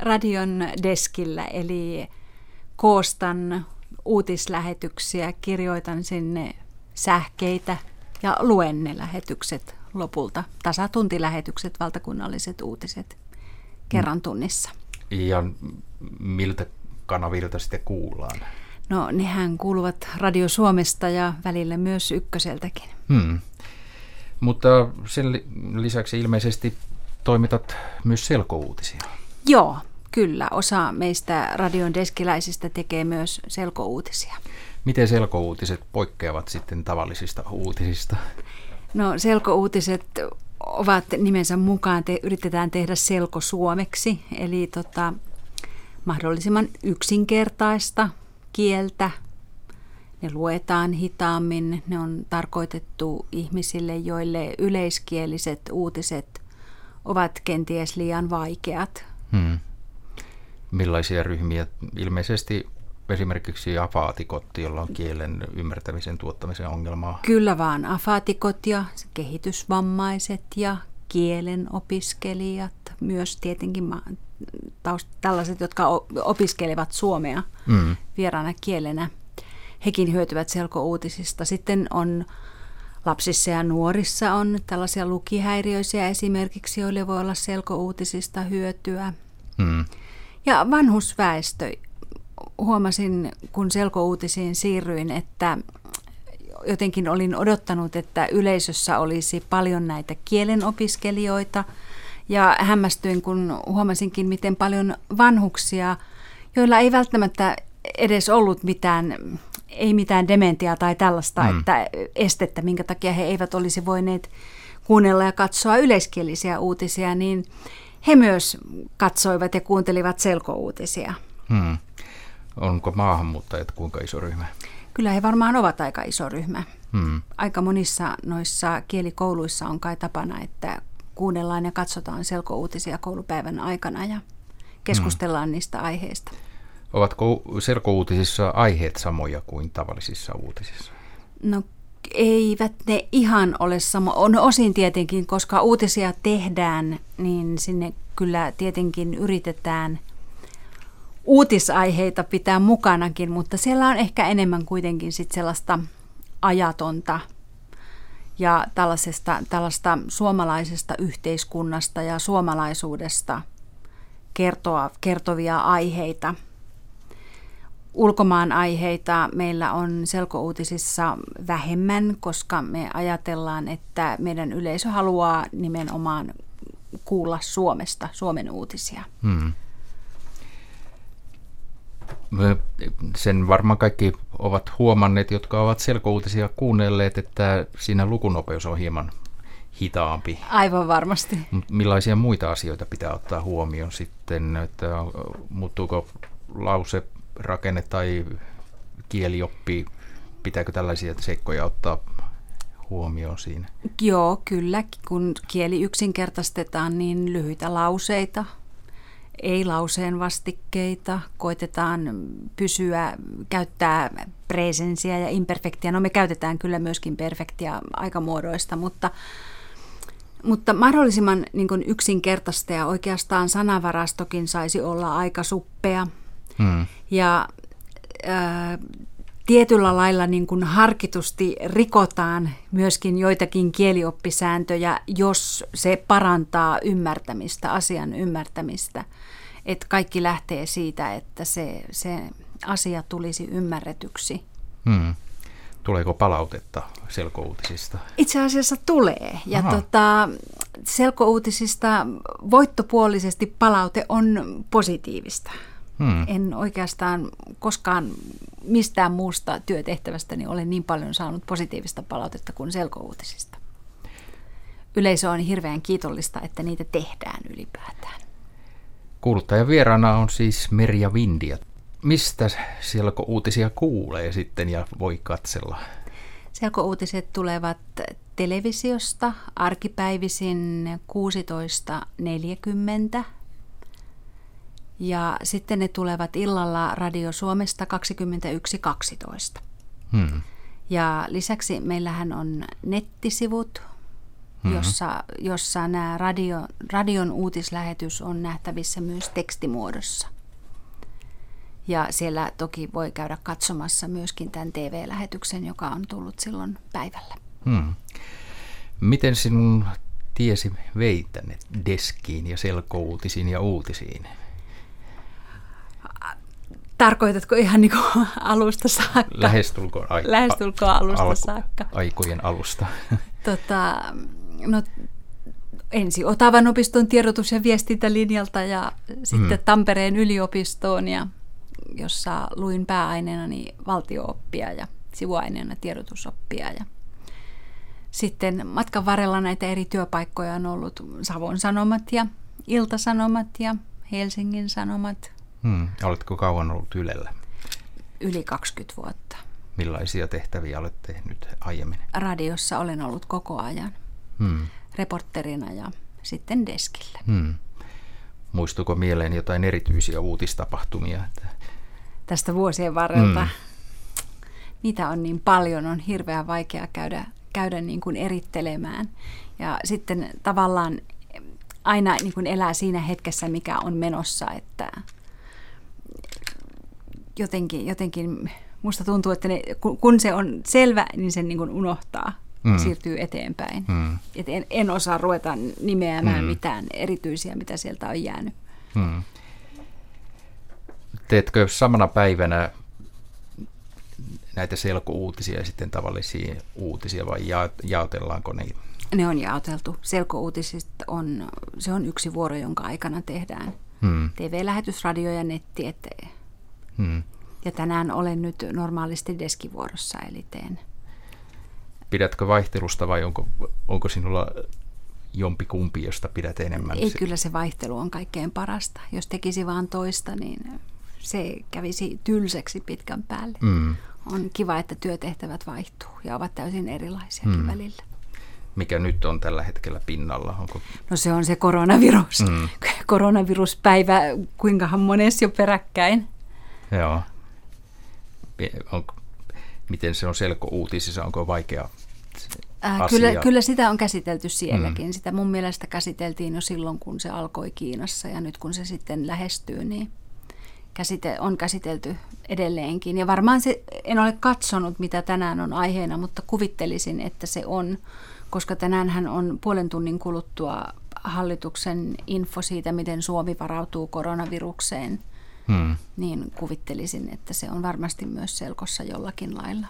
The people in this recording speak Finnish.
radion deskillä, eli koostan uutislähetyksiä, kirjoitan sinne sähkeitä ja luen ne lähetykset lopulta. Tasatuntilähetykset, valtakunnalliset uutiset kerran mm. tunnissa. Ja miltä kanavilta sitten kuullaan? No nehän kuuluvat Radio Suomesta ja välillä myös ykköseltäkin. Hmm. Mutta sen lisäksi ilmeisesti toimitat myös selkouutisia. Joo, kyllä. Osa meistä radion deskiläisistä tekee myös selkouutisia. Miten selkouutiset poikkeavat sitten tavallisista uutisista? No selkouutiset ovat nimensä mukaan, te, yritetään tehdä selko suomeksi, eli tota, mahdollisimman yksinkertaista kieltä. Ne luetaan hitaammin, ne on tarkoitettu ihmisille, joille yleiskieliset uutiset ovat kenties liian vaikeat. Hmm. Millaisia ryhmiä? Ilmeisesti esimerkiksi afaatikot, joilla on kielen ymmärtämisen tuottamisen ongelmaa? Kyllä vaan, afaatikot ja kehitysvammaiset ja kielen opiskelijat, myös tietenkin taust, tällaiset, jotka opiskelevat suomea mm. vieraana kielenä. Hekin hyötyvät selkouutisista. Sitten on lapsissa ja nuorissa on tällaisia lukihäiriöisiä esimerkiksi, joille voi olla selkouutisista hyötyä. Mm. Ja vanhusväestö. Huomasin, kun selkouutisiin siirryin, että jotenkin olin odottanut, että yleisössä olisi paljon näitä kielenopiskelijoita – ja hämmästyin, kun huomasinkin, miten paljon vanhuksia, joilla ei välttämättä edes ollut mitään, ei mitään dementiaa tai tällaista mm. että estettä, minkä takia he eivät olisi voineet kuunnella ja katsoa yleiskielisiä uutisia, niin he myös katsoivat ja kuuntelivat selkouutisia. Hmm. Onko maahanmuuttajat kuinka iso ryhmä? Kyllä he varmaan ovat aika iso ryhmä. Hmm. Aika monissa noissa kielikouluissa on kai tapana, että kuunnellaan ja katsotaan selkouutisia koulupäivän aikana ja keskustellaan hmm. niistä aiheista. Ovatko selkouutisissa aiheet samoja kuin tavallisissa uutisissa? No eivät ne ihan ole sama. On osin tietenkin, koska uutisia tehdään, niin sinne kyllä tietenkin yritetään uutisaiheita pitää mukanakin, mutta siellä on ehkä enemmän kuitenkin sit sellaista ajatonta ja tällaisesta, tällaista suomalaisesta yhteiskunnasta ja suomalaisuudesta kertoa, kertovia aiheita. Ulkomaan aiheita meillä on selkouutisissa vähemmän, koska me ajatellaan, että meidän yleisö haluaa nimenomaan kuulla Suomesta, Suomen uutisia. Hmm sen varmaan kaikki ovat huomanneet, jotka ovat selkouutisia kuunnelleet, että siinä lukunopeus on hieman hitaampi. Aivan varmasti. Millaisia muita asioita pitää ottaa huomioon sitten, että muuttuuko lause, rakenne tai kielioppi, pitääkö tällaisia seikkoja ottaa huomioon siinä? Joo, kyllä. Kun kieli yksinkertaistetaan, niin lyhyitä lauseita – ei-lauseen vastikkeita, koitetaan pysyä, käyttää presensiä ja imperfektia. No me käytetään kyllä myöskin perfektia aikamuodoista, mutta, mutta mahdollisimman niin yksinkertaista ja oikeastaan sanavarastokin saisi olla aika suppea. Hmm. Ja äh, tietyllä lailla niin kuin harkitusti rikotaan myöskin joitakin kielioppisääntöjä, jos se parantaa ymmärtämistä, asian ymmärtämistä. Että kaikki lähtee siitä, että se, se asia tulisi ymmärretyksi. Hmm. Tuleeko palautetta selkouutisista? Itse asiassa tulee. Ja tota, selkouutisista voittopuolisesti palaute on positiivista. Hmm. En oikeastaan koskaan mistään muusta työtehtävästäni ole niin paljon saanut positiivista palautetta kuin selkouutisista. Yleisö on hirveän kiitollista, että niitä tehdään ylipäätään. Kuuluttajan vieraana on siis Merja Vindia. Mistä selkouutisia kuulee sitten ja voi katsella? Selkouutiset tulevat televisiosta arkipäivisin 16.40 ja sitten ne tulevat illalla Radio Suomesta 21.12. Hmm. Ja lisäksi meillähän on nettisivut mm-hmm. jossa, jossa nämä radio, radion uutislähetys on nähtävissä myös tekstimuodossa. Ja siellä toki voi käydä katsomassa myöskin tämän TV-lähetyksen, joka on tullut silloin päivällä. Hmm. Miten sinun tiesi vei tänne deskiin ja selkouutisiin ja uutisiin? Tarkoitatko ihan niin kuin alusta saakka? Lähestulkoon, ai, Lähestulkoon alusta alku, saakka. Aikojen alusta. Tota, no, ensi Otavan opiston tiedotus- ja viestintälinjalta ja sitten hmm. Tampereen yliopistoon, ja, jossa luin pääaineena niin valtiooppia ja sivuaineena tiedotusoppia. Ja sitten matkan varrella näitä eri työpaikkoja on ollut Savon Sanomat ja Iltasanomat ja Helsingin Sanomat. Hmm. Oletko kauan ollut Ylellä? Yli 20 vuotta. Millaisia tehtäviä olet tehnyt aiemmin? Radiossa olen ollut koko ajan. Hmm. Reporterina ja sitten deskillä. Hmm. Muistuuko mieleen jotain erityisiä uutistapahtumia? Tästä vuosien varrelta. Hmm. Niitä on niin paljon, on hirveän vaikea käydä käydä niin kuin erittelemään. Ja sitten tavallaan aina niin kuin elää siinä hetkessä, mikä on menossa, että jotenkin, jotenkin musta tuntuu, että ne, kun se on selvä, niin sen niin kuin unohtaa, mm. siirtyy eteenpäin. Mm. Et en, en osaa ruveta nimeämään mm. mitään erityisiä, mitä sieltä on jäänyt. Mm. Teetkö samana päivänä näitä selkouutisia ja sitten tavallisia uutisia vai ja, jaotellaanko ne? Ne on jaoteltu. Selkouutisista on, se on yksi vuoro, jonka aikana tehdään hmm. TV-lähetys, radio ja netti eteen. Hmm. Ja tänään olen nyt normaalisti deskivuorossa, eli teen. Pidätkö vaihtelusta vai onko, onko sinulla jompi kumpi, josta pidät enemmän? Ei, kyllä se vaihtelu on kaikkein parasta. Jos tekisi vaan toista, niin se kävisi tylsäksi pitkän päälle. Mm on kiva, että työtehtävät vaihtuu ja ovat täysin erilaisia hmm. välillä. Mikä nyt on tällä hetkellä pinnalla? Onko... No se on se koronavirus. Hmm. Koronaviruspäivä, kuinkahan monessa jo peräkkäin. Joo. Onko, miten se on selko-uutisissa? Onko vaikea Äh, kyllä, kyllä sitä on käsitelty sielläkin. Hmm. Sitä mun mielestä käsiteltiin jo silloin, kun se alkoi Kiinassa ja nyt kun se sitten lähestyy, niin käsite, on käsitelty edelleenkin. Ja varmaan se, en ole katsonut, mitä tänään on aiheena, mutta kuvittelisin, että se on, koska tänään on puolen tunnin kuluttua hallituksen info siitä, miten Suomi varautuu koronavirukseen, hmm. niin kuvittelisin, että se on varmasti myös selkossa jollakin lailla.